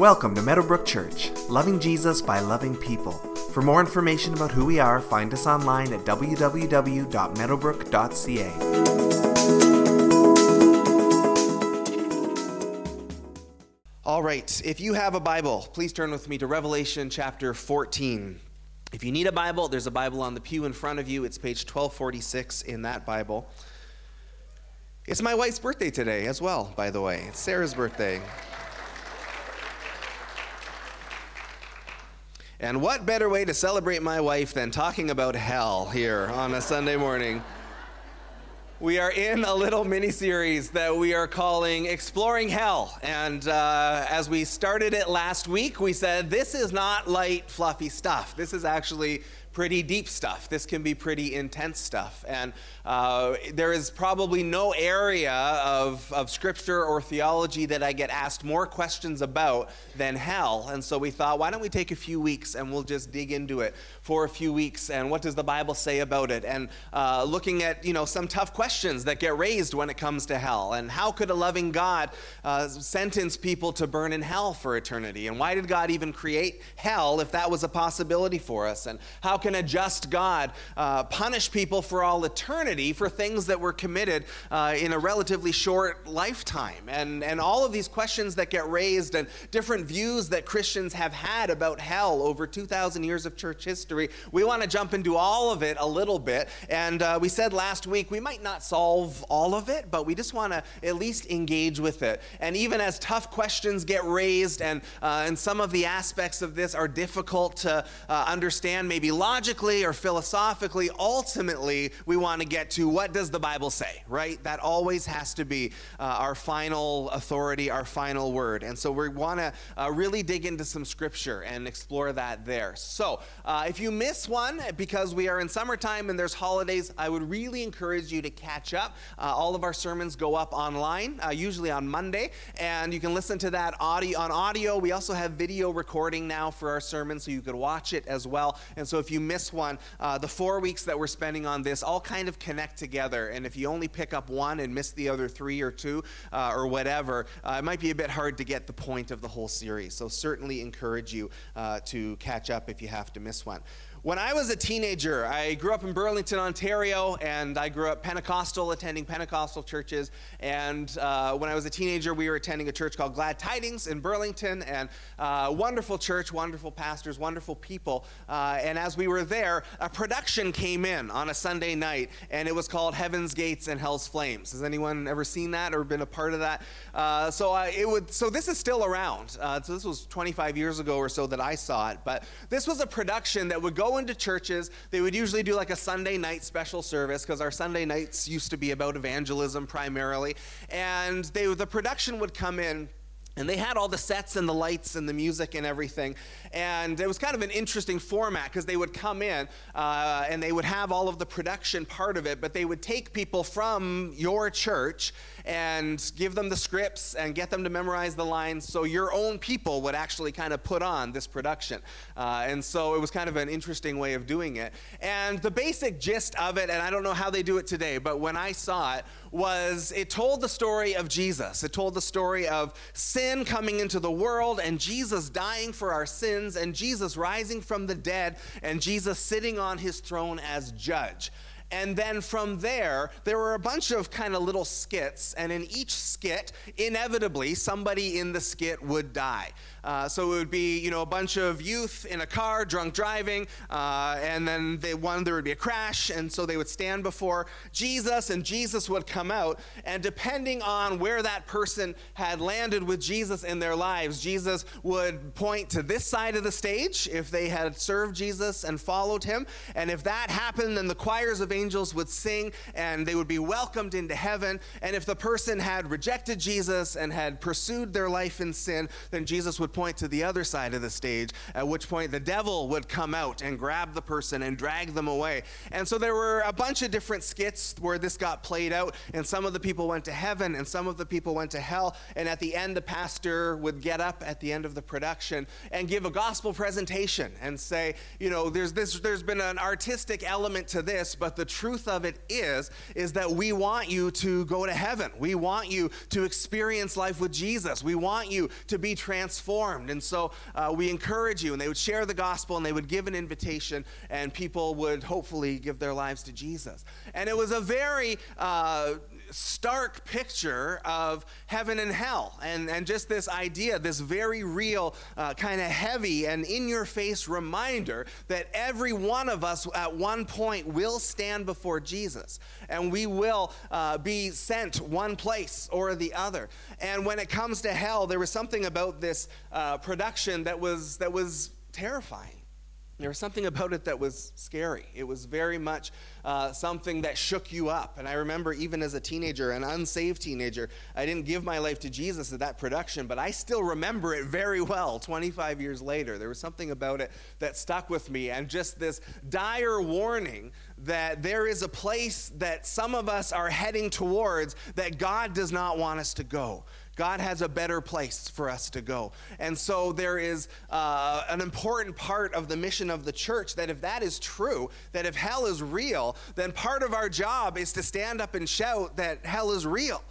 Welcome to Meadowbrook Church, loving Jesus by loving people. For more information about who we are, find us online at www.meadowbrook.ca. All right, if you have a Bible, please turn with me to Revelation chapter 14. If you need a Bible, there's a Bible on the pew in front of you. It's page 1246 in that Bible. It's my wife's birthday today as well, by the way. It's Sarah's birthday. And what better way to celebrate my wife than talking about hell here on a Sunday morning? We are in a little mini series that we are calling Exploring Hell. And uh, as we started it last week, we said this is not light, fluffy stuff. This is actually pretty deep stuff. This can be pretty intense stuff. And uh, there is probably no area of, of scripture or theology that I get asked more questions about than hell. And so we thought, why don't we take a few weeks and we'll just dig into it for a few weeks and what does the Bible say about it? And uh, looking at, you know, some tough questions that get raised when it comes to hell. And how could a loving God uh, sentence people to burn in hell for eternity? And why did God even create hell if that was a possibility for us? And how can a just God uh, punish people for all eternity for things that were committed uh, in a relatively short lifetime? And, and all of these questions that get raised and different views that Christians have had about hell over 2,000 years of church history, we want to jump into all of it a little bit. And uh, we said last week we might not solve all of it, but we just want to at least engage with it. And even as tough questions get raised and, uh, and some of the aspects of this are difficult to uh, understand, maybe logically or philosophically, ultimately we want to get to what does the Bible say, right? That always has to be uh, our final authority, our final word. And so we want to uh, really dig into some scripture and explore that there. So uh, if you miss one because we are in summertime and there's holidays, I would really encourage you to catch up. Uh, all of our sermons go up online, uh, usually on Monday, and you can listen to that audio on audio. We also have video recording now for our sermons, so you could watch it as well. And so if you miss one, uh, the four weeks that we're spending on this all kind of connect together. And if you only pick up one and miss the other three or two uh, or whatever, uh, it might be a bit hard to get the point of the whole series. So certainly encourage you uh, to catch up if you have to miss one. When I was a teenager, I grew up in Burlington, Ontario, and I grew up Pentecostal, attending Pentecostal churches. And uh, when I was a teenager, we were attending a church called Glad Tidings in Burlington, and uh, wonderful church, wonderful pastors, wonderful people. Uh, and as we were there, a production came in on a Sunday night, and it was called Heaven's Gates and Hell's Flames. Has anyone ever seen that or been a part of that? Uh, so it would. So this is still around. Uh, so this was 25 years ago or so that I saw it. But this was a production that would go into churches. They would usually do like a Sunday night special service because our Sunday nights used to be about evangelism primarily. And they, the production would come in. And they had all the sets and the lights and the music and everything. And it was kind of an interesting format because they would come in uh, and they would have all of the production part of it, but they would take people from your church and give them the scripts and get them to memorize the lines so your own people would actually kind of put on this production. Uh, and so it was kind of an interesting way of doing it. And the basic gist of it, and I don't know how they do it today, but when I saw it, was it told the story of Jesus. It told the story of sin coming into the world and Jesus dying for our sins and Jesus rising from the dead and Jesus sitting on his throne as judge. And then from there, there were a bunch of kind of little skits, and in each skit, inevitably, somebody in the skit would die. Uh, so it would be, you know, a bunch of youth in a car, drunk driving, uh, and then they, one there would be a crash, and so they would stand before Jesus, and Jesus would come out. And depending on where that person had landed with Jesus in their lives, Jesus would point to this side of the stage if they had served Jesus and followed him. And if that happened, then the choirs of angels would sing, and they would be welcomed into heaven. And if the person had rejected Jesus and had pursued their life in sin, then Jesus would point to the other side of the stage, at which point the devil would come out and grab the person and drag them away. And so there were a bunch of different skits where this got played out, and some of the people went to heaven and some of the people went to hell. And at the end, the pastor would get up at the end of the production and give a gospel presentation and say, you know, there's this there's been an artistic element to this, but the truth of it is, is that we want you to go to heaven. We want you to experience life with Jesus. We want you to be transformed. And so uh, we encourage you, and they would share the gospel and they would give an invitation, and people would hopefully give their lives to Jesus. And it was a very uh, stark picture of heaven and hell, and, and just this idea, this very real, uh, kind of heavy and in your face reminder that every one of us at one point will stand before Jesus, and we will uh, be sent one place or the other. And when it comes to hell, there was something about this uh, production that was, that was terrifying. There was something about it that was scary. It was very much uh, something that shook you up. And I remember even as a teenager, an unsaved teenager, I didn't give my life to Jesus at that production, but I still remember it very well 25 years later. There was something about it that stuck with me, and just this dire warning that there is a place that some of us are heading towards that God does not want us to go. God has a better place for us to go. And so there is uh, an important part of the mission of the church that if that is true, that if hell is real, then part of our job is to stand up and shout that hell is real.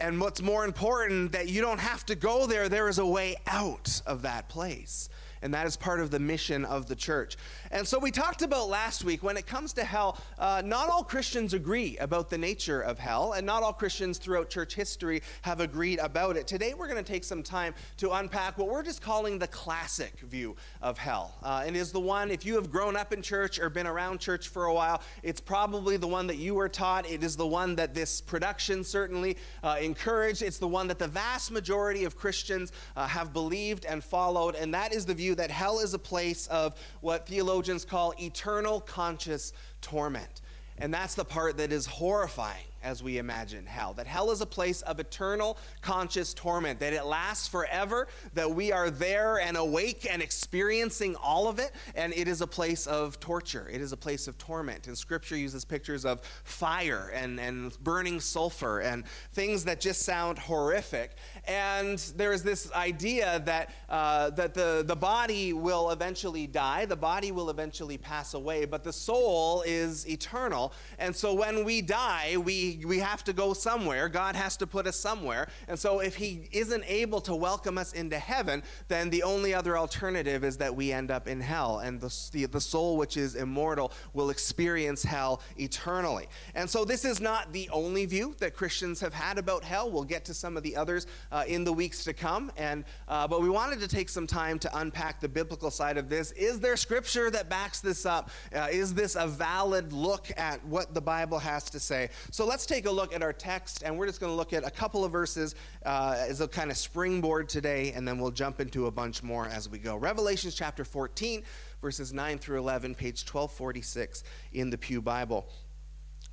And what's more important, that you don't have to go there, there is a way out of that place and that is part of the mission of the church. And so we talked about last week when it comes to hell, uh, not all Christians agree about the nature of hell, and not all Christians throughout church history have agreed about it. Today we're going to take some time to unpack what we're just calling the classic view of hell. Uh, and is the one, if you have grown up in church or been around church for a while, it's probably the one that you were taught. It is the one that this production certainly uh, encouraged. It's the one that the vast majority of Christians uh, have believed and followed, and that is the view that hell is a place of what theologians call eternal conscious torment. And that's the part that is horrifying as we imagine hell. That hell is a place of eternal conscious torment, that it lasts forever, that we are there and awake and experiencing all of it, and it is a place of torture. It is a place of torment. And scripture uses pictures of fire and, and burning sulfur and things that just sound horrific. And there is this idea that, uh, that the, the body will eventually die, the body will eventually pass away, but the soul is eternal. And so when we die, we we, have to go somewhere. God has to put us somewhere. And so if He isn't able to welcome us into heaven, then the only other alternative is that we end up in hell. And the, the, the soul, which is immortal, will experience hell eternally. And so this is not the only view that Christians have had about hell. We'll get to some of the others uh, in the weeks to come. And, uh, but we wanted to take some time to unpack the biblical side of this. Is there scripture that backs this up? Uh, is this a valid look at what the Bible has to say? So let's take a look at our text, and we're just going to look at a couple of verses uh, as a kind of springboard today, and then we'll jump into a bunch more as we go. Revelations chapter 14, verses 9 through 11, page 1246 in the Pew Bible.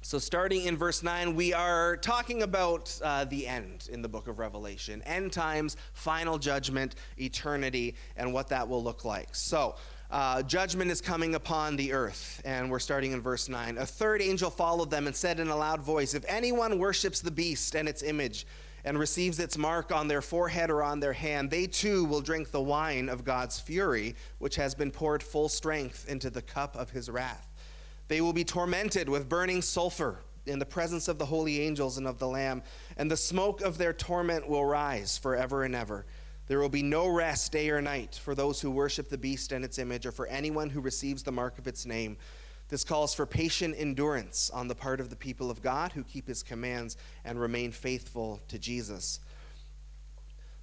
So, starting in verse 9, we are talking about uh, the end in the book of Revelation end times, final judgment, eternity, and what that will look like. So, uh, judgment is coming upon the earth. And we're starting in verse 9. A third angel followed them and said in a loud voice If anyone worships the beast and its image, and receives its mark on their forehead or on their hand, they too will drink the wine of God's fury, which has been poured full strength into the cup of his wrath. They will be tormented with burning sulfur in the presence of the holy angels and of the Lamb, and the smoke of their torment will rise forever and ever. There will be no rest day or night for those who worship the beast and its image, or for anyone who receives the mark of its name. This calls for patient endurance on the part of the people of God who keep his commands and remain faithful to Jesus.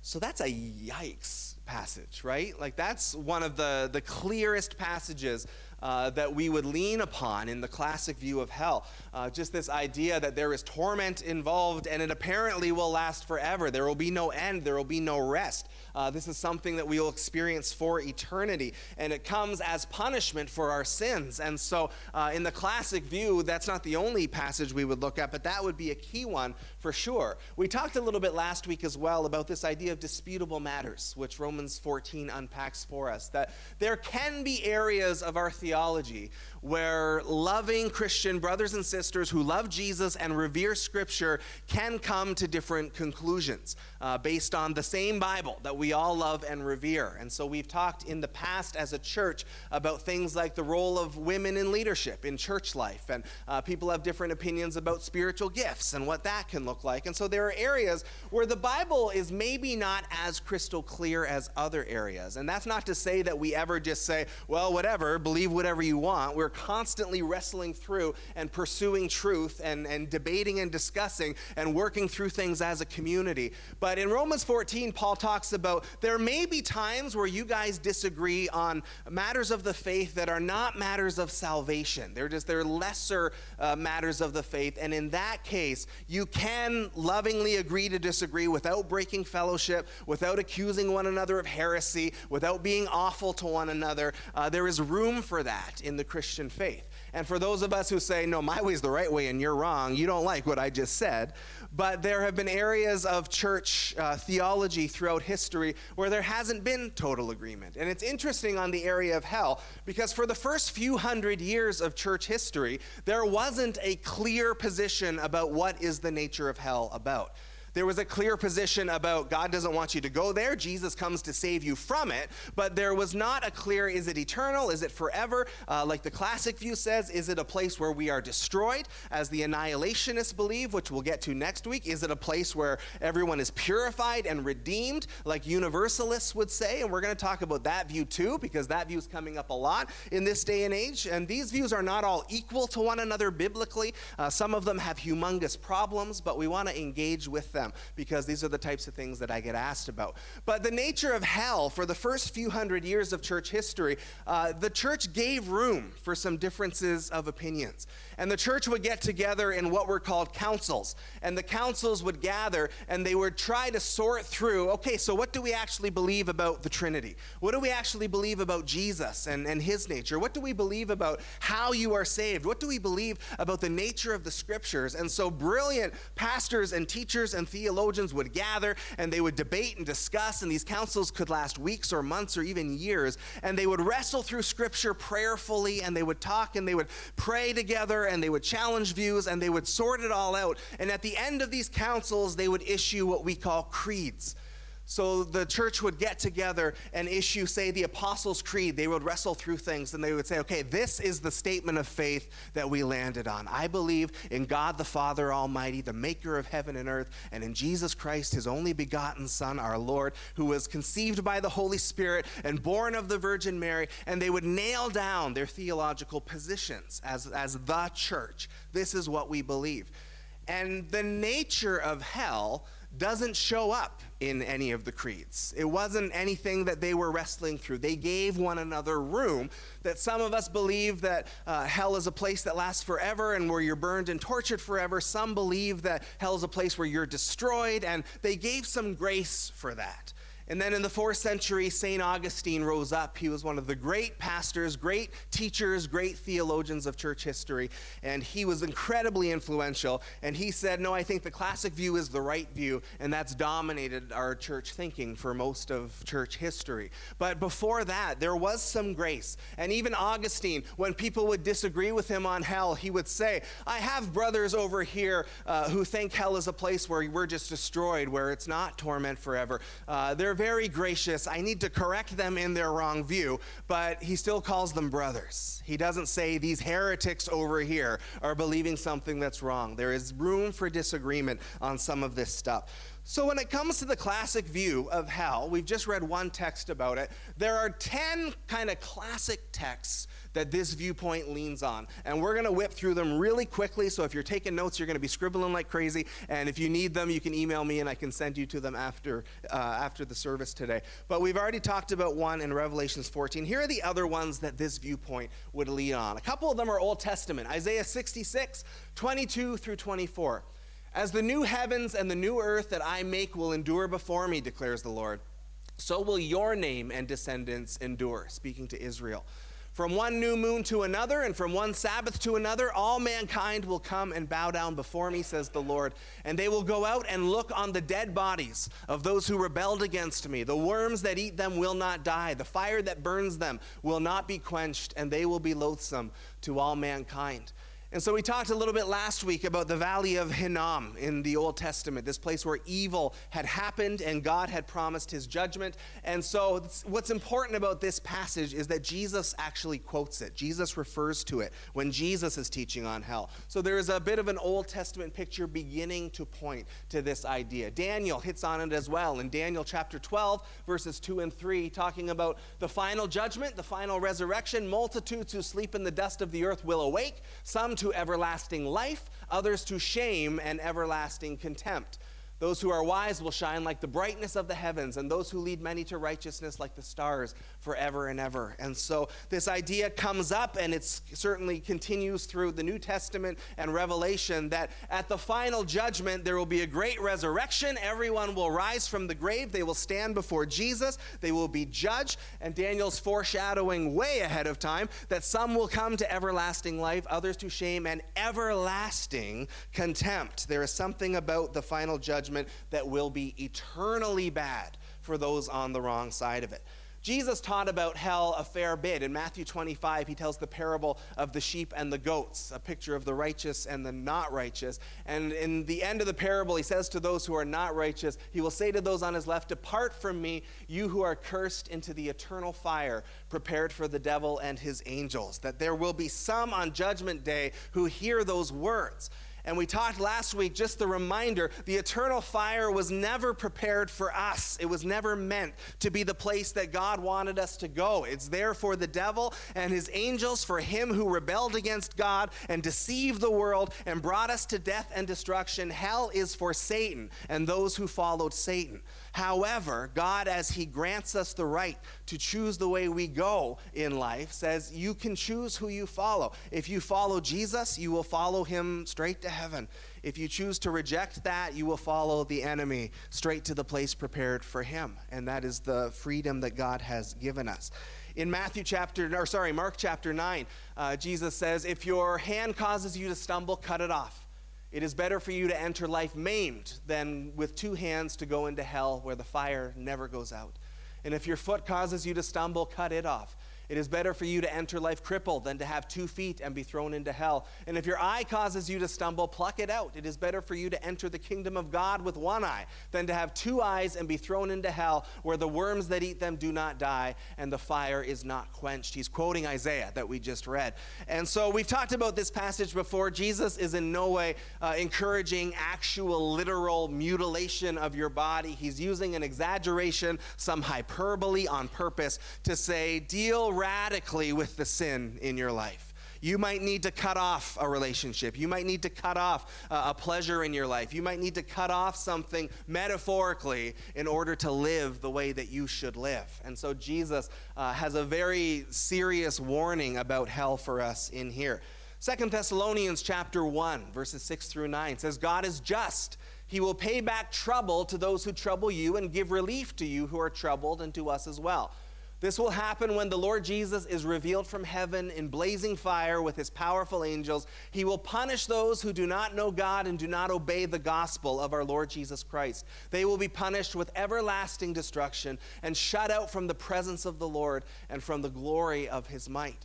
So that's a yikes passage, right? Like that's one of the, the clearest passages uh, that we would lean upon in the classic view of hell. Uh, just this idea that there is torment involved and it apparently will last forever. There will be no end, there will be no rest. Uh, this is something that we will experience for eternity, and it comes as punishment for our sins. And so, uh, in the classic view, that's not the only passage we would look at, but that would be a key one for sure. We talked a little bit last week as well about this idea of disputable matters, which Romans 14 unpacks for us. That there can be areas of our theology where loving Christian brothers and sisters who love Jesus and revere Scripture can come to different conclusions uh, based on the same Bible that we all love and revere. And so we've talked in the past as a church about things like the role of women in leadership in church life, and uh, people have different opinions about spiritual gifts and what that can look like. And so there are areas where the Bible is maybe not as crystal clear as other areas. And that's not to say that we ever just say, well, whatever, believe whatever you want. We're constantly wrestling through and pursuing truth and, and debating and discussing and working through things as a community. But in Romans 14, Paul talks about there may be times where you guys disagree on matters of the faith that are not matters of salvation. They're just they're lesser uh, matters of the faith. And in that case, you can lovingly agree to disagree without breaking fellowship, without accusing one another of heresy, without being awful to one another. Uh, there is room for that in the Christian faith. And for those of us who say, no, my way is the right way and you're wrong, you don't like what I just said. But there have been areas of church uh, theology throughout history where there hasn't been total agreement. And it's interesting on the area of hell because for the first few hundred years of church history, there wasn't a clear position about what is the nature of hell about. There was a clear position about God doesn't want you to go there. Jesus comes to save you from it. But there was not a clear is it eternal? Is it forever? Uh, like the classic view says, is it a place where we are destroyed, as the annihilationists believe, which we'll get to next week? Is it a place where everyone is purified and redeemed, like universalists would say? And we're going to talk about that view too, because that view is coming up a lot in this day and age. And these views are not all equal to one another biblically. Uh, some of them have humongous problems, but we want to engage with them them because these are the types of things that I get asked about. But the nature of hell, for the first few hundred years of church history, uh, the church gave room for some differences of opinions. And the church would get together in what were called councils. And the councils would gather and they would try to sort through okay, so what do we actually believe about the Trinity? What do we actually believe about Jesus and, and his nature? What do we believe about how you are saved? What do we believe about the nature of the scriptures? And so brilliant pastors and teachers and theologians would gather and they would debate and discuss, and these councils could last weeks or months or even years. And they would wrestle through scripture prayerfully and they would talk and they would pray together and they would challenge views and they would sort it all out. And at the end of these councils, they would issue what we call creeds. So the church would get together and issue, say, the Apostles' Creed. They would wrestle through things and they would say, okay, this is the statement of faith that we landed on. I believe in God the Father Almighty, the maker of heaven and earth, and in Jesus Christ, his only begotten Son, our Lord, who was conceived by the Holy Spirit and born of the Virgin Mary. And they would nail down their theological positions as, as the church. This is what we believe. And the nature of hell doesn't show up in any of the creeds. It wasn't anything that they were wrestling through. They gave one another room. That some of us believe that uh, hell is a place that lasts forever and where you're burned and tortured forever. Some believe that hell is a place where you're destroyed, and they gave some grace for that. And then in the fourth century, St. Augustine rose up. He was one of the great pastors, great teachers, great theologians of church history, and he was incredibly influential. And he said, No, I think the classic view is the right view, and that's dominated our church thinking for most of church history. But before that, there was some grace. And even Augustine, when people would disagree with him on hell, he would say, I have brothers over here uh, who think hell is a place where we're just destroyed, where it's not torment forever. Uh, very gracious. I need to correct them in their wrong view, but he still calls them brothers. He doesn't say these heretics over here are believing something that's wrong. There is room for disagreement on some of this stuff. So, when it comes to the classic view of hell, we've just read one text about it. There are 10 kind of classic texts that this viewpoint leans on. And we're going to whip through them really quickly. So if you're taking notes, you're going to be scribbling like crazy. And if you need them, you can email me and I can send you to them after, uh, after the service today. But we've already talked about one in Revelations 14. Here are the other ones that this viewpoint would lean on. A couple of them are Old Testament Isaiah 66, 22 through 24. As the new heavens and the new earth that I make will endure before me, declares the Lord, so will your name and descendants endure, speaking to Israel. From one new moon to another, and from one Sabbath to another, all mankind will come and bow down before me, says the Lord. And they will go out and look on the dead bodies of those who rebelled against me. The worms that eat them will not die, the fire that burns them will not be quenched, and they will be loathsome to all mankind. And so we talked a little bit last week about the valley of Hinnom in the Old Testament, this place where evil had happened and God had promised his judgment. And so what's important about this passage is that Jesus actually quotes it. Jesus refers to it when Jesus is teaching on hell. So there is a bit of an Old Testament picture beginning to point to this idea. Daniel hits on it as well in Daniel chapter 12, verses 2 and 3, talking about the final judgment, the final resurrection. Multitudes who sleep in the dust of the earth will awake. Some to everlasting life, others to shame and everlasting contempt. Those who are wise will shine like the brightness of the heavens, and those who lead many to righteousness like the stars forever and ever. And so this idea comes up, and it certainly continues through the New Testament and Revelation that at the final judgment, there will be a great resurrection. Everyone will rise from the grave, they will stand before Jesus, they will be judged. And Daniel's foreshadowing way ahead of time that some will come to everlasting life, others to shame and everlasting contempt. There is something about the final judgment judgment that will be eternally bad for those on the wrong side of it. Jesus taught about hell a fair bit. In Matthew 25, he tells the parable of the sheep and the goats, a picture of the righteous and the not righteous. And in the end of the parable, he says to those who are not righteous, he will say to those on his left, Depart from me, you who are cursed, into the eternal fire prepared for the devil and his angels. That there will be some on judgment day who hear those words and we talked last week, just the reminder the eternal fire was never prepared for us. It was never meant to be the place that God wanted us to go. It's there for the devil and his angels, for him who rebelled against God and deceived the world and brought us to death and destruction. Hell is for Satan and those who followed Satan. However, God, as He grants us the right to choose the way we go in life, says you can choose who you follow. If you follow Jesus, you will follow Him straight to heaven. If you choose to reject that, you will follow the enemy straight to the place prepared for Him. And that is the freedom that God has given us. In Matthew chapter, or sorry, Mark chapter 9, uh, Jesus says, If your hand causes you to stumble, cut it off. It is better for you to enter life maimed than with two hands to go into hell where the fire never goes out. And if your foot causes you to stumble, cut it off. It is better for you to enter life crippled than to have two feet and be thrown into hell. And if your eye causes you to stumble, pluck it out. It is better for you to enter the kingdom of God with one eye than to have two eyes and be thrown into hell, where the worms that eat them do not die and the fire is not quenched. He's quoting Isaiah that we just read. And so we've talked about this passage before. Jesus is in no way uh, encouraging actual literal mutilation of your body. He's using an exaggeration, some hyperbole on purpose to say, deal radically with the sin in your life. You might need to cut off a relationship. You might need to cut off a pleasure in your life. You might need to cut off something metaphorically in order to live the way that you should live. And so Jesus uh, has a very serious warning about hell for us in here. Second Thessalonians chapter 1 verses 6 through 9 says God is just. He will pay back trouble to those who trouble you and give relief to you who are troubled and to us as well. This will happen when the Lord Jesus is revealed from heaven in blazing fire with his powerful angels. He will punish those who do not know God and do not obey the gospel of our Lord Jesus Christ. They will be punished with everlasting destruction and shut out from the presence of the Lord and from the glory of his might.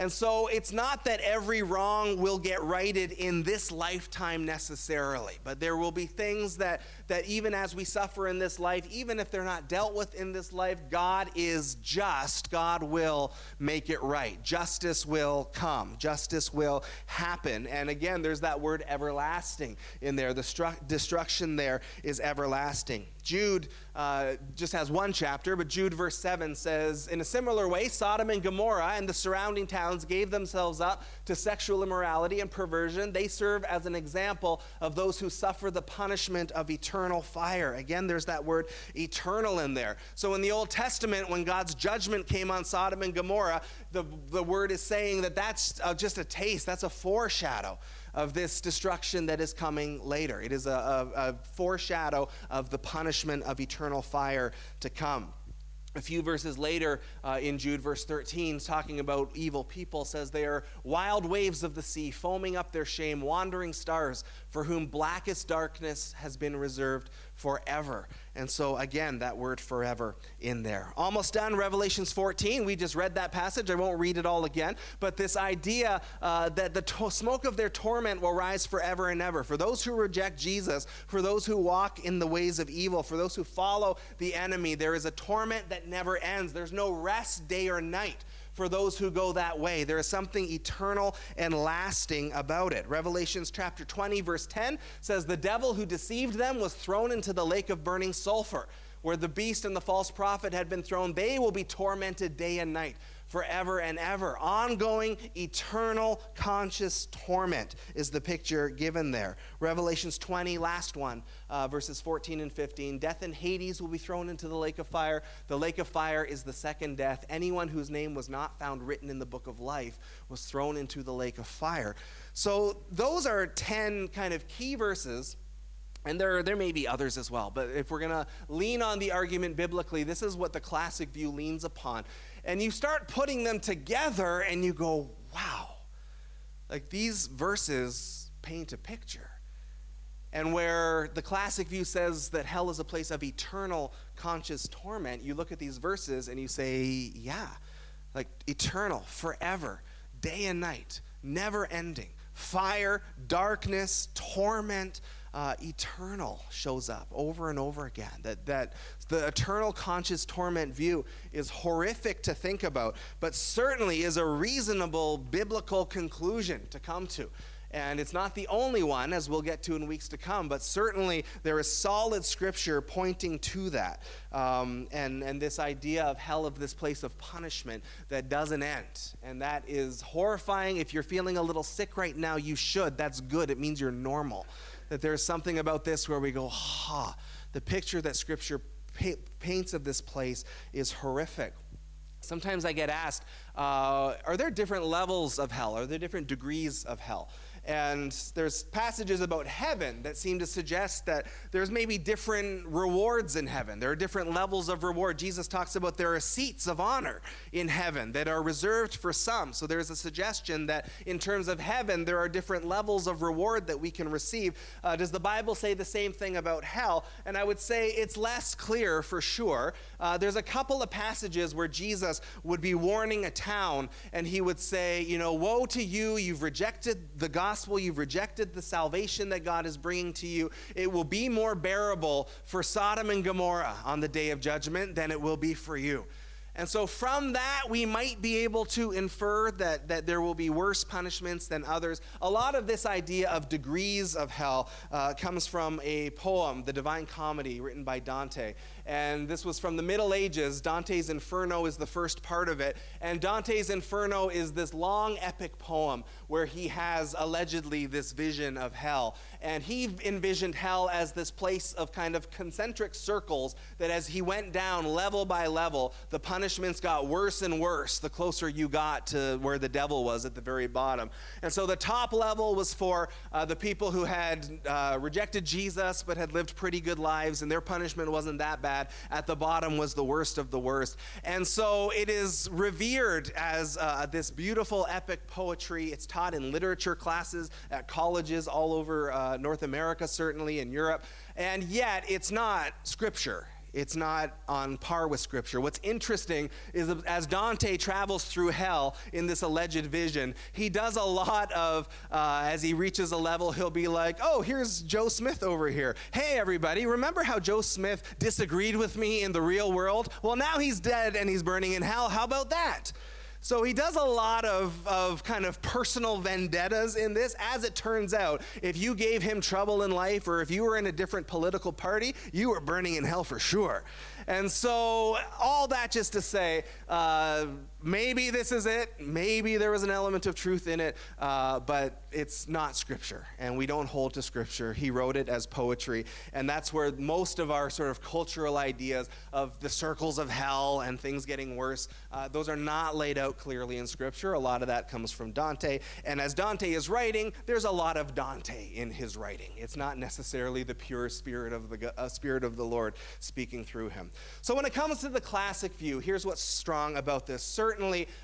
And so it's not that every wrong will get righted in this lifetime necessarily, but there will be things that, that even as we suffer in this life, even if they're not dealt with in this life, God is just. God will make it right. Justice will come, justice will happen. And again, there's that word everlasting in there. The stru- destruction there is everlasting. Jude uh, just has one chapter, but Jude, verse 7 says, In a similar way, Sodom and Gomorrah and the surrounding towns gave themselves up to sexual immorality and perversion. They serve as an example of those who suffer the punishment of eternal fire. Again, there's that word eternal in there. So in the Old Testament, when God's judgment came on Sodom and Gomorrah, the, the word is saying that that's uh, just a taste, that's a foreshadow of this destruction that is coming later. It is a, a, a foreshadow of the punishment of eternal fire to come. a few verses later uh, in Jude, verse 13, talking about evil people, says they are wild waves of the sea, foaming up their shame, wandering stars, for whom blackest darkness has been reserved forever. And so, again, that word forever in there. Almost done, Revelations 14. We just read that passage. I won't read it all again. But this idea uh, that the to- smoke of their torment will rise forever and ever. For those who reject Jesus, for those who walk in the ways of evil, for those who follow the enemy, there is a torment that never ends. There's no rest day or night for those who go that way. There is something eternal and lasting about it. Revelations chapter 20, verse 10 says, The devil who deceived them was thrown into the lake of burning sulfur, where the beast and the false prophet had been thrown. They will be tormented day and night forever and ever. Ongoing, eternal, conscious torment is the picture given there. Revelations 20, last one, uh, verses 14 and 15. Death and Hades will be thrown into the lake of fire. The lake of fire is the second death. Anyone whose name was not found written in the book of life was thrown into the lake of fire. So, those are 10 kind of key verses. And there, there may be others as well, but if we're going to lean on the argument biblically, this is what the classic view leans upon. And you start putting them together and you go, wow, like these verses paint a picture. And where the classic view says that hell is a place of eternal conscious torment, you look at these verses and you say, yeah, like eternal, forever, day and night, never ending. Fire, darkness, torment, uh, eternal shows up over and over again. That, that the eternal conscious torment view is horrific to think about, but certainly is a reasonable biblical conclusion to come to. And it's not the only one, as we'll get to in weeks to come, but certainly there is solid scripture pointing to that. Um, and, and this idea of hell, of this place of punishment that doesn't end. And that is horrifying. If you're feeling a little sick right now, you should. That's good. It means you're normal that there's something about this where we go, ha, the picture that Scripture pa- paints of this place is horrific. Sometimes I get asked, uh, are there different levels of hell? Are there different degrees of hell? And there's passages about heaven that seem to suggest that there's maybe different rewards in heaven. There are different levels of reward. Jesus talks about there are seats of honor in heaven that are reserved for some. So there's a suggestion that in terms of heaven, there are different levels of reward that we can receive. Uh, does the Bible say the same thing about hell? And I would say it's less clear for sure. Uh, there's a couple of passages where Jesus would be warning a town and he would say, you know, woe to you, you've rejected the gospel gospel, you've rejected the salvation that God is bringing to you, it will be more bearable for Sodom and Gomorrah on the day of judgment than it will be for you. And so, from that, we might be able to infer that, that there will be worse punishments than others. A lot of this idea of degrees of hell uh, comes from a poem, The Divine Comedy, written by Dante. And this was from the Middle Ages. Dante's Inferno is the first part of it. And Dante's Inferno is this long epic poem where he has allegedly this vision of hell. And he envisioned hell as this place of kind of concentric circles that as he went down level by level, the punishments got worse and worse the closer you got to where the devil was at the very bottom. And so the top level was for uh, the people who had uh, rejected Jesus but had lived pretty good lives, and their punishment wasn't that bad. At the bottom was the worst of the worst. And so it is revered as uh, this beautiful epic poetry. It's taught in literature classes at colleges all over uh, North America, certainly in Europe. And yet, it's not scripture. It's not on par with Scripture. What's interesting is as Dante travels through hell in this alleged vision, he does a lot of, uh, as he reaches a level, he'll be like, oh, here's Joe Smith over here. Hey, everybody, remember how Joe Smith disagreed with me in the real world? Well, now he's dead and he's burning in hell. How about that? So he does a lot of, of kind of personal vendettas in this. As it turns out, if you gave him trouble in life or if you were in a different political party, you were burning in hell for sure. And so, all that just to say, uh, maybe this is it. Maybe there was an element of truth in it, uh, but it's not scripture, and we don't hold to scripture. He wrote it as poetry, and that's where most of our sort of cultural ideas of the circles of hell and things getting worse, uh, those are not laid out clearly in scripture. A lot of that comes from Dante, and as Dante is writing, there's a lot of Dante in his writing. It's not necessarily the pure spirit of the uh, spirit of the Lord speaking through him. So, when it comes to the classic view, here's what's strong about this.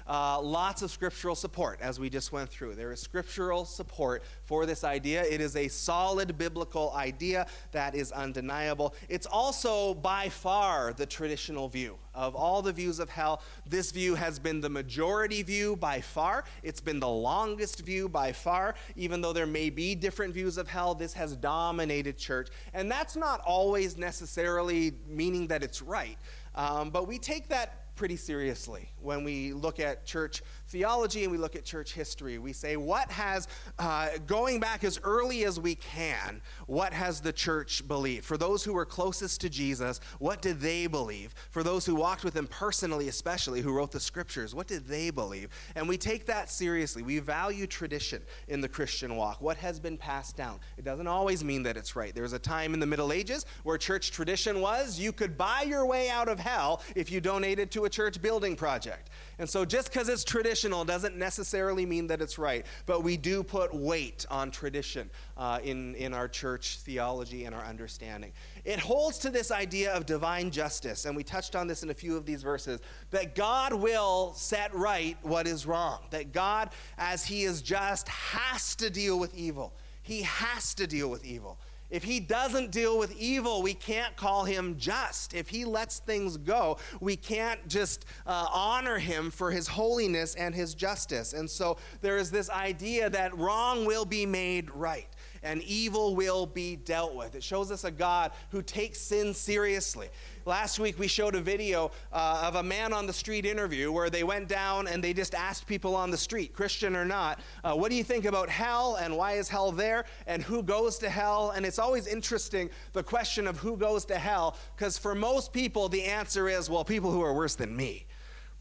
Uh, lots of scriptural support, as we just went through. There is scriptural support for this idea. It is a solid biblical idea that is undeniable. It's also by far the traditional view. Of all the views of hell, this view has been the majority view by far. It's been the longest view by far. Even though there may be different views of hell, this has dominated church. And that's not always necessarily meaning that it's right. Um, but we take that pretty seriously when we look at church theology and we look at church history. We say, what has, uh, going back as early as we can, what has the church believed? For those who were closest to Jesus, what did they believe? For those who walked with him personally, especially, who wrote the scriptures, what did they believe? And we take that seriously. We value tradition in the Christian walk, what has been passed down. It doesn't always mean that it's right. There was a time in the Middle Ages where church tradition was you could buy your way out of hell if you donated to a church building project. And so just because it's traditional doesn't necessarily mean that it's right, but we do put weight on tradition uh, in, in our church theology and our understanding. It holds to this idea of divine justice, and we touched on this in a few of these verses, that God will set right what is wrong, that God, as He is just, has to deal with evil. He has to deal with evil. If he doesn't deal with evil, we can't call him just. If he lets things go, we can't just uh, honor him for his holiness and his justice. And so there is this idea that wrong will be made right and evil will be dealt with. It shows us a God who takes sin seriously. Last week we showed a video uh, of a man on the street interview where they went down and they just asked people on the street, Christian or not, uh, what do you think about hell and why is hell there and who goes to hell? And it's always interesting the question of who goes to hell because for most people the answer is, well, people who are worse than me,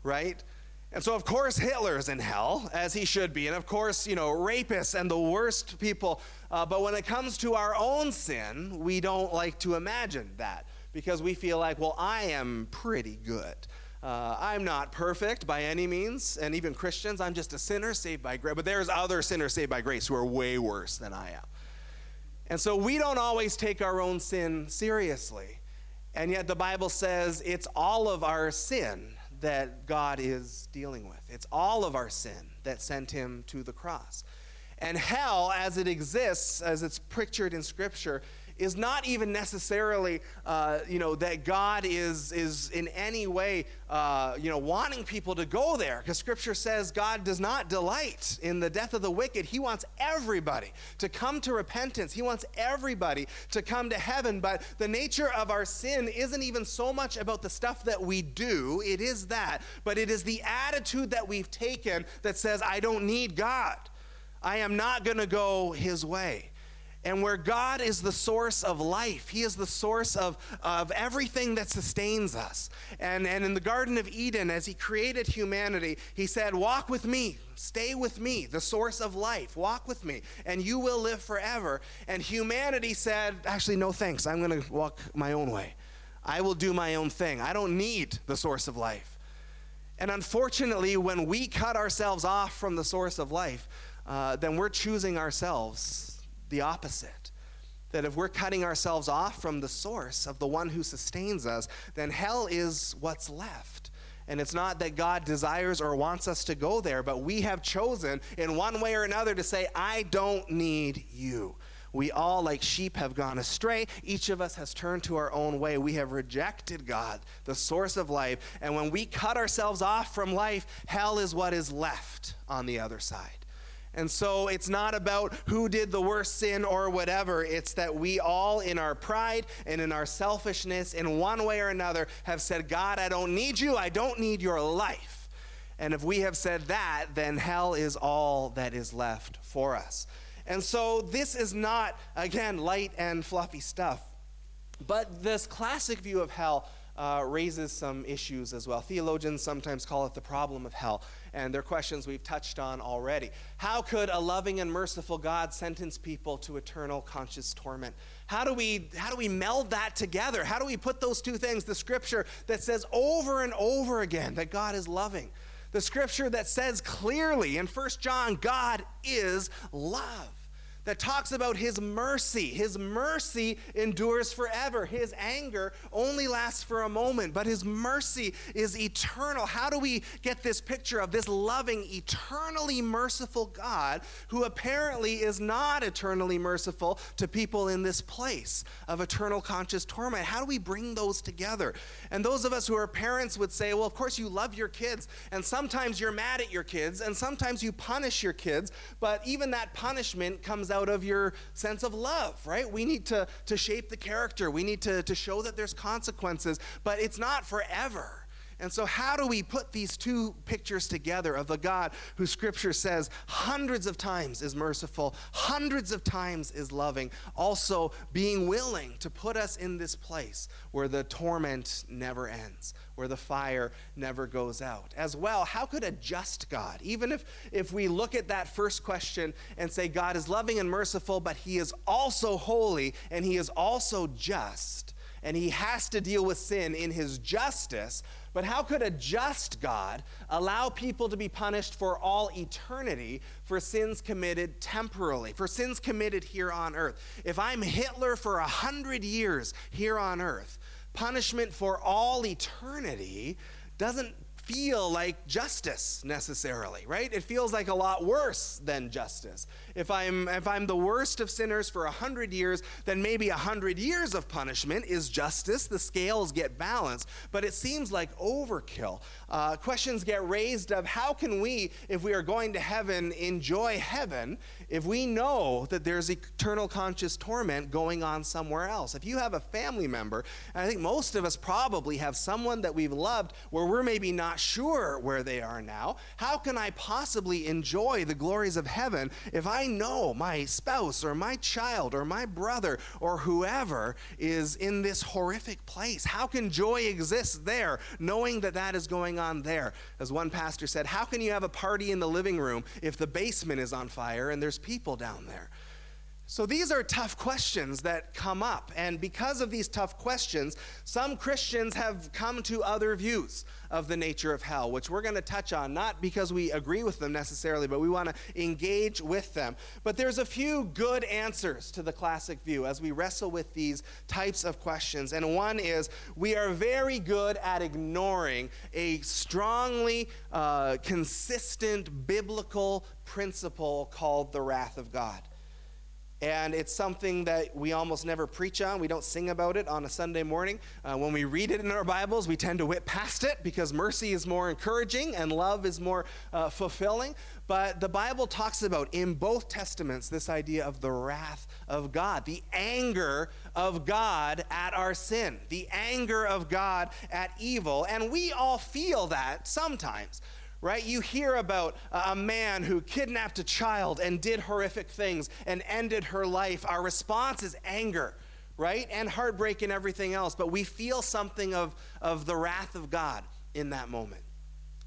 right? And so, of course, Hitler's in hell, as he should be. And of course, you know, rapists and the worst people. Uh, but when it comes to our own sin, we don't like to imagine that because we feel like, well, I am pretty good. Uh, I'm not perfect by any means, and even Christians, I'm just a sinner saved by grace. But there's other sinners saved by grace who are way worse than I am. And so we don't always take our own sin seriously. And yet the Bible says it's all of our sin that God is dealing with. It's all of our sin that sent him to the cross. And hell, as it exists, as it's pictured in Scripture, is not even necessarily, uh, you know, that God is, is in any way, uh, you know, wanting people to go there. Because Scripture says God does not delight in the death of the wicked. He wants everybody to come to repentance. He wants everybody to come to heaven. But the nature of our sin isn't even so much about the stuff that we do. It is that. But it is the attitude that we've taken that says, I don't need God. I am not going to go his way and where God is the source of life. He is the source of, of everything that sustains us. And, and in the Garden of Eden, as He created humanity, He said, Walk with me, stay with me, the source of life. Walk with me, and you will live forever. And humanity said, Actually, no thanks. I'm going to walk my own way. I will do my own thing. I don't need the source of life. And unfortunately, when we cut ourselves off from the source of life, uh, then we're choosing ourselves the opposite. That if we're cutting ourselves off from the source of the one who sustains us, then hell is what's left. And it's not that God desires or wants us to go there, but we have chosen in one way or another to say, I don't need you. We all, like sheep, have gone astray. Each of us has turned to our own way. We have rejected God, the source of life. And when we cut ourselves off from life, hell is what is left on the other side. And so it's not about who did the worst sin or whatever. It's that we all, in our pride and in our selfishness, in one way or another, have said, God, I don't need you. I don't need your life. And if we have said that, then hell is all that is left for us. And so this is not, again, light and fluffy stuff. But this classic view of hell uh, raises some issues as well. Theologians sometimes call it the problem of hell, and they're questions we've touched on already. How could a loving and merciful God sentence people to eternal conscious torment? How do we how do we meld that together? How do we put those two things? The scripture that says over and over again that God is loving. The scripture that says clearly in 1 John God is love that talks about his mercy. His mercy endures forever. His anger only lasts for a moment, but his mercy is eternal. How do we get this picture of this loving, eternally merciful God who apparently is not eternally merciful to people in this place of eternal conscious torment? How do we bring those together? And those of us who are parents would say, well, of course, you love your kids, and sometimes you're mad at your kids, and sometimes you punish your kids, but even that punishment comes out of your sense of love, right? We need to, to shape the character, we need to, to show that there's consequences, but it's not forever. And so, how do we put these two pictures together of a God who Scripture says hundreds of times is merciful, hundreds of times is loving, also being willing to put us in this place where the torment never ends, where the fire never goes out? As well, how could a just God, even if, if we look at that first question and say God is loving and merciful, but he is also holy and he is also just, and he has to deal with sin in his justice? But how could a just God allow people to be punished for all eternity for sins committed temporarily, for sins committed here on earth? If I'm Hitler for a hundred years here on earth, punishment for all eternity doesn't feel like justice necessarily, right? It feels like a lot worse than justice. If I'm, if I'm the worst of sinners for a hundred years, then maybe a hundred years of punishment is justice. The scales get balanced, but it seems like overkill. Uh, questions get raised of how can we, if we are going to heaven, enjoy heaven if we know that there's eternal conscious torment going on somewhere else? If you have a family member, and I think most of us probably have someone that we've loved where we're maybe not sure where they are now, how can I possibly enjoy the glories of heaven if I know my spouse or my child or my brother or whoever is in this horrific place? How can joy exist there knowing that that is going on there? As one pastor said, how can you have a party in the living room if the basement is on fire and there's people down there. So these are tough questions that come up. And because of these tough questions, some Christians have come to other views of the nature of hell, which we're going to touch on, not because we agree with them necessarily, but we want to engage with them. But there's a few good answers to the classic view as we wrestle with these types of questions. And one is we are very good at ignoring a strongly uh, consistent biblical principle called the wrath of God. And it's something that we almost never preach on. We don't sing about it on a Sunday morning. Uh, when we read it in our Bibles, we tend to whip past it because mercy is more encouraging and love is more uh, fulfilling. But the Bible talks about in both Testaments this idea of the wrath of God, the anger of God at our sin, the anger of God at evil. And we all feel that sometimes right? You hear about a man who kidnapped a child and did horrific things and ended her life. Our response is anger, right? And heartbreak and everything else. But we feel something of, of the wrath of God in that moment.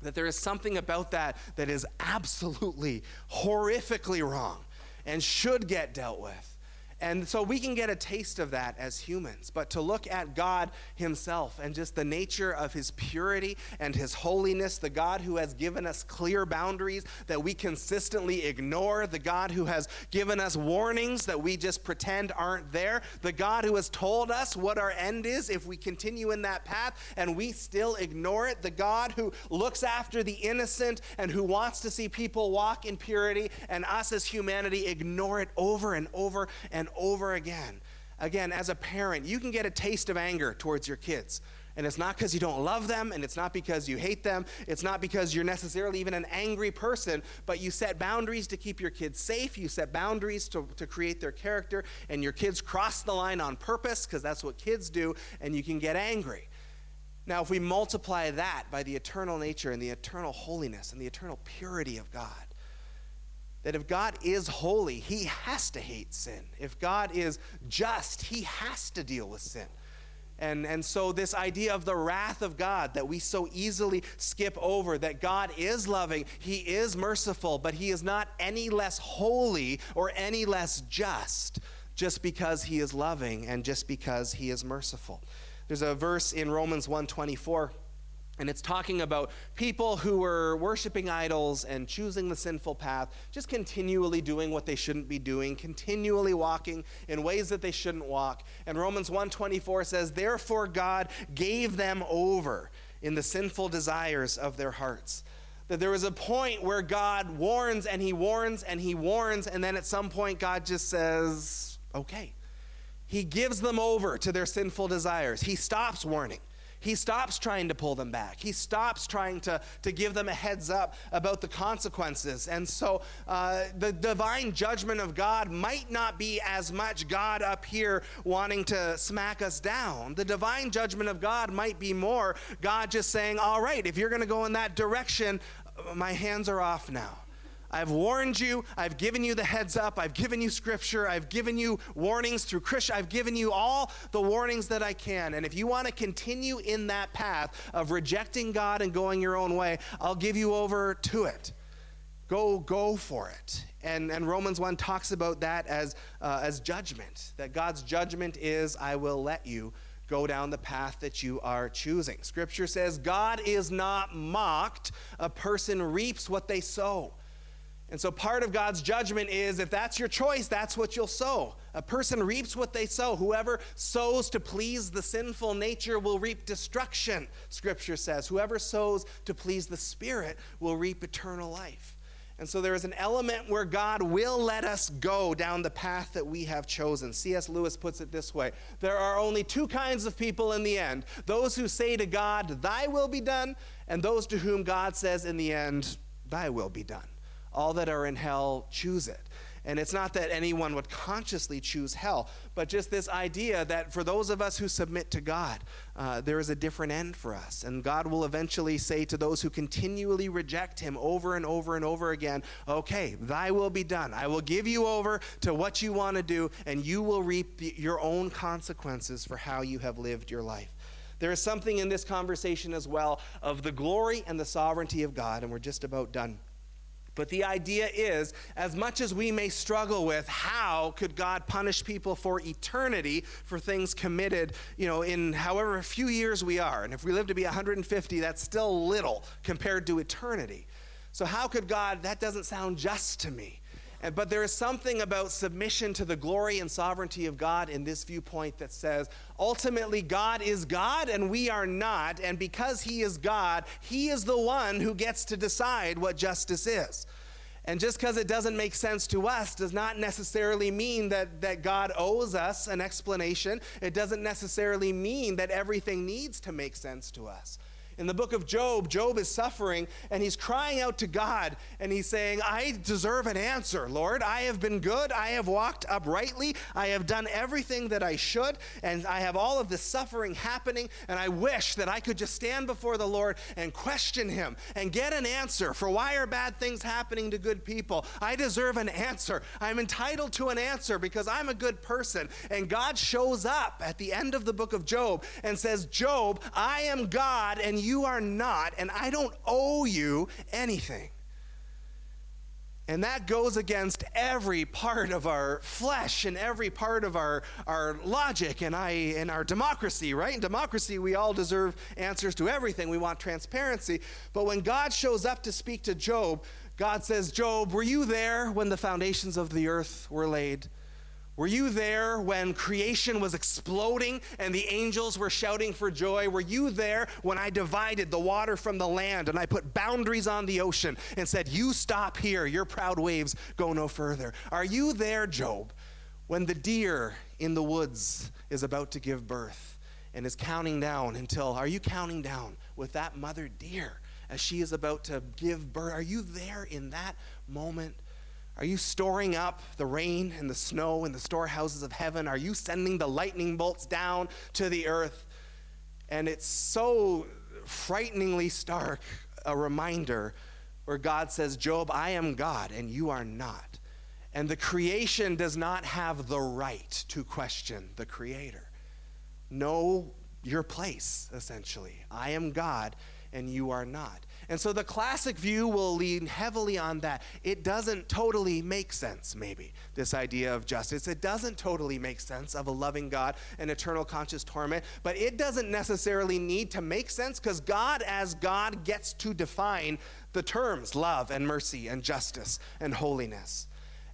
That there is something about that that is absolutely horrifically wrong and should get dealt with. And so we can get a taste of that as humans. But to look at God Himself and just the nature of His purity and His holiness, the God who has given us clear boundaries that we consistently ignore, the God who has given us warnings that we just pretend aren't there, the God who has told us what our end is if we continue in that path and we still ignore it, the God who looks after the innocent and who wants to see people walk in purity, and us as humanity ignore it over and over and over again. Again, as a parent, you can get a taste of anger towards your kids. And it's not because you don't love them, and it's not because you hate them, it's not because you're necessarily even an angry person, but you set boundaries to keep your kids safe, you set boundaries to, to create their character, and your kids cross the line on purpose because that's what kids do, and you can get angry. Now, if we multiply that by the eternal nature and the eternal holiness and the eternal purity of God, that if God is holy, he has to hate sin. If God is just, he has to deal with sin. And, and so, this idea of the wrath of God that we so easily skip over, that God is loving, He is merciful, but He is not any less holy or any less just just because He is loving and just because He is merciful. There's a verse in Romans 124 And it's talking about people who were worshiping idols and choosing the sinful path, just continually doing what they shouldn't be doing, continually walking in ways that they shouldn't walk. And Romans 1:24 says, "Therefore God gave them over in the sinful desires of their hearts." That there was a point where God warns and he warns and he warns and then at some point God just says, "Okay." He gives them over to their sinful desires. He stops warning. He stops trying to pull them back. He stops trying to, to give them a heads up about the consequences. And so uh, the divine judgment of God might not be as much God up here wanting to smack us down. The divine judgment of God might be more God just saying, All right, if you're going to go in that direction, my hands are off now. I've warned you. I've given you the heads up. I've given you scripture. I've given you warnings through Christian. I've given you all the warnings that I can. And if you want to continue in that path of rejecting God and going your own way, I'll give you over to it. Go, go for it. And, and Romans 1 talks about that as, uh, as judgment, that God's judgment is, I will let you go down the path that you are choosing. Scripture says, God is not mocked. A person reaps what they sow. And so part of God's judgment is if that's your choice, that's what you'll sow. A person reaps what they sow. Whoever sows to please the sinful nature will reap destruction, Scripture says. Whoever sows to please the Spirit will reap eternal life. And so there is an element where God will let us go down the path that we have chosen. C.S. Lewis puts it this way There are only two kinds of people in the end those who say to God, Thy will be done, and those to whom God says in the end, Thy will be done all that are in hell choose it. And it's not that anyone would consciously choose hell, but just this idea that for those of us who submit to God, uh, there is a different end for us. And God will eventually say to those who continually reject Him over and over and over again, Okay, thy will be done. I will give you over to what you want to do, and you will reap your own consequences for how you have lived your life. There is something in this conversation as well of the glory and the sovereignty of God, and we're just about done. But the idea is, as much as we may struggle with how could God punish people for eternity for things committed, you know, in however few years we are, and if we live to be 150, that's still little compared to eternity. So, how could God, that doesn't sound just to me. But there is something about submission to the glory and sovereignty of God in this viewpoint that says ultimately God is God and we are not. And because He is God, He is the one who gets to decide what justice is. And just because it doesn't make sense to us does not necessarily mean that, that God owes us an explanation. It doesn't necessarily mean that everything needs to make sense to us. In the book of Job, Job is suffering and he's crying out to God and he's saying, I deserve an answer, Lord. I have been good. I have walked uprightly. I have done everything that I should. And I have all of this suffering happening. And I wish that I could just stand before the Lord and question him and get an answer for why are bad things happening to good people. I deserve an answer. I'm entitled to an answer because I'm a good person. And God shows up at the end of the book of Job and says, Job, I am God and you are not, and I don't owe you anything. And that goes against every part of our flesh and every part of our, our logic and, I, and our democracy, right? In democracy, we all deserve answers to everything. We want transparency. But when God shows up to speak to Job, God says, Job, were you there when the foundations of the earth were laid? Were you there when creation was exploding and the angels were shouting for joy? Were you there when I divided the water from the land and I put boundaries on the ocean and said, You stop here, your proud waves go no further? Are you there, Job, when the deer in the woods is about to give birth and is counting down until, are you counting down with that mother deer as she is about to give birth? Are you there in that moment? Are you storing up the rain and the snow in the storehouses of heaven? Are you sending the lightning bolts down to the earth? And it's so frighteningly stark a reminder where God says, Job, I am God and you are not. And the creation does not have the right to question the Creator. Know your place, essentially. I am God and you are not. And so the classic view will lean heavily on that. It doesn't totally make sense, maybe, this idea of justice. It doesn't totally make sense of a loving God and eternal conscious torment, but it doesn't necessarily need to make sense because God, as God, gets to define the terms love and mercy and justice and holiness.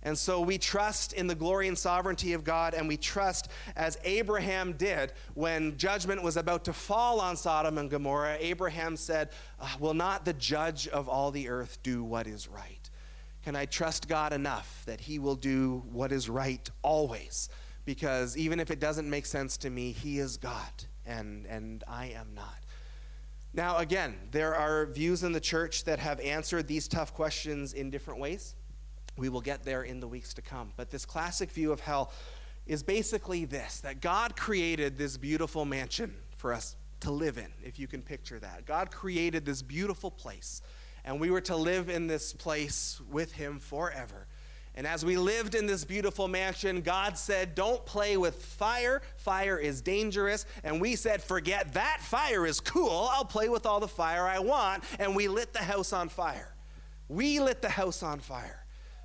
And so we trust in the glory and sovereignty of God, and we trust as Abraham did when judgment was about to fall on Sodom and Gomorrah. Abraham said, ah, Will not the judge of all the earth do what is right? Can I trust God enough that he will do what is right always? Because even if it doesn't make sense to me, he is God, and, and I am not. Now, again, there are views in the church that have answered these tough questions in different ways. We will get there in the weeks to come. But this classic view of hell is basically this that God created this beautiful mansion for us to live in, if you can picture that. God created this beautiful place, and we were to live in this place with Him forever. And as we lived in this beautiful mansion, God said, Don't play with fire. Fire is dangerous. And we said, Forget that. Fire is cool. I'll play with all the fire I want. And we lit the house on fire. We lit the house on fire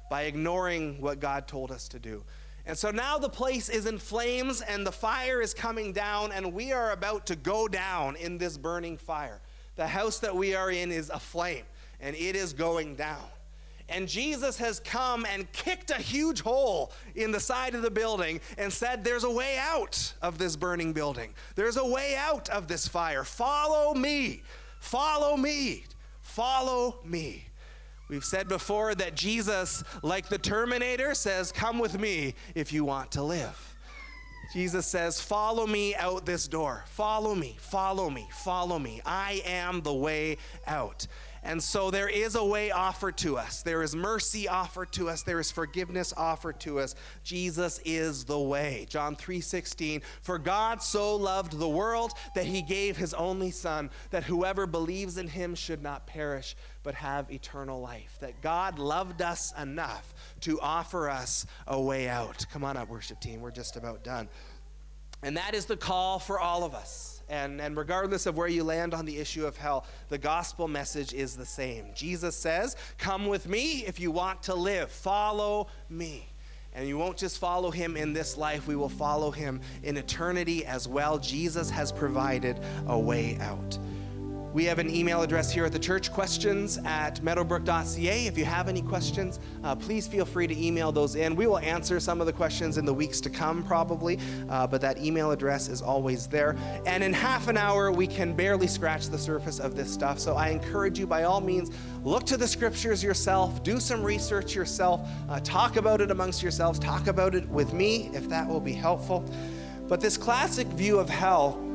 by ignoring what God told us to do. And so now the place is in flames and the fire is coming down, and we are about to go down in this burning fire. The house that we are in is aflame and it is going down. And Jesus has come and kicked a huge hole in the side of the building and said, There's a way out of this burning building. There's a way out of this fire. Follow me. Follow me. Follow me. We've said before that Jesus, like the Terminator, says, Come with me if you want to live. Jesus says, Follow me out this door. Follow me, follow me, follow me. I am the way out. And so there is a way offered to us. There is mercy offered to us. There is forgiveness offered to us. Jesus is the way. John 3:16, "For God so loved the world that he gave his only son that whoever believes in him should not perish but have eternal life." That God loved us enough to offer us a way out. Come on up worship team. We're just about done. And that is the call for all of us. And, and regardless of where you land on the issue of hell, the gospel message is the same. Jesus says, Come with me if you want to live, follow me. And you won't just follow him in this life, we will follow him in eternity as well. Jesus has provided a way out. We have an email address here at the church, questions at meadowbrook.ca. If you have any questions, uh, please feel free to email those in. We will answer some of the questions in the weeks to come, probably, uh, but that email address is always there. And in half an hour, we can barely scratch the surface of this stuff. So I encourage you, by all means, look to the scriptures yourself, do some research yourself, uh, talk about it amongst yourselves, talk about it with me if that will be helpful. But this classic view of hell,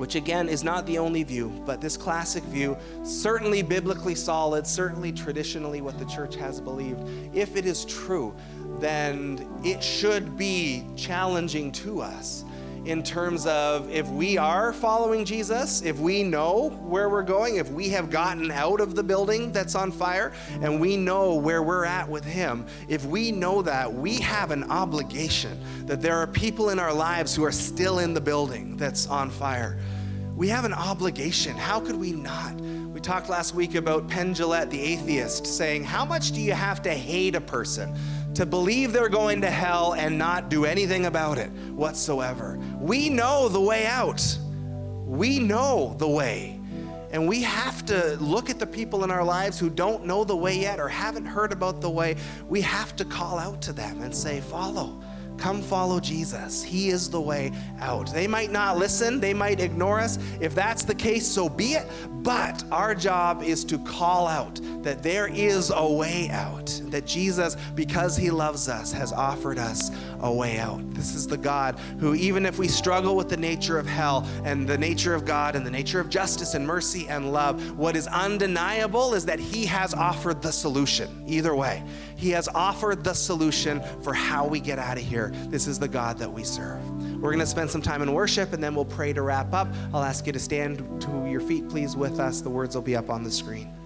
which again is not the only view, but this classic view, certainly biblically solid, certainly traditionally what the church has believed, if it is true, then it should be challenging to us in terms of if we are following Jesus, if we know where we're going, if we have gotten out of the building that's on fire and we know where we're at with Him, if we know that, we have an obligation that there are people in our lives who are still in the building that's on fire. We have an obligation. How could we not? We talked last week about Penn the atheist, saying, How much do you have to hate a person to believe they're going to hell and not do anything about it whatsoever? We know the way out. We know the way. And we have to look at the people in our lives who don't know the way yet or haven't heard about the way. We have to call out to them and say, Follow Come follow Jesus. He is the way out. They might not listen, they might ignore us. If that's the case, so be it. But our job is to call out that there is a way out, that Jesus, because he loves us, has offered us a way out. This is the God who, even if we struggle with the nature of hell and the nature of God and the nature of justice and mercy and love, what is undeniable is that he has offered the solution either way. He has offered the solution for how we get out of here. This is the God that we serve. We're going to spend some time in worship and then we'll pray to wrap up. I'll ask you to stand to your feet, please, with us. The words will be up on the screen.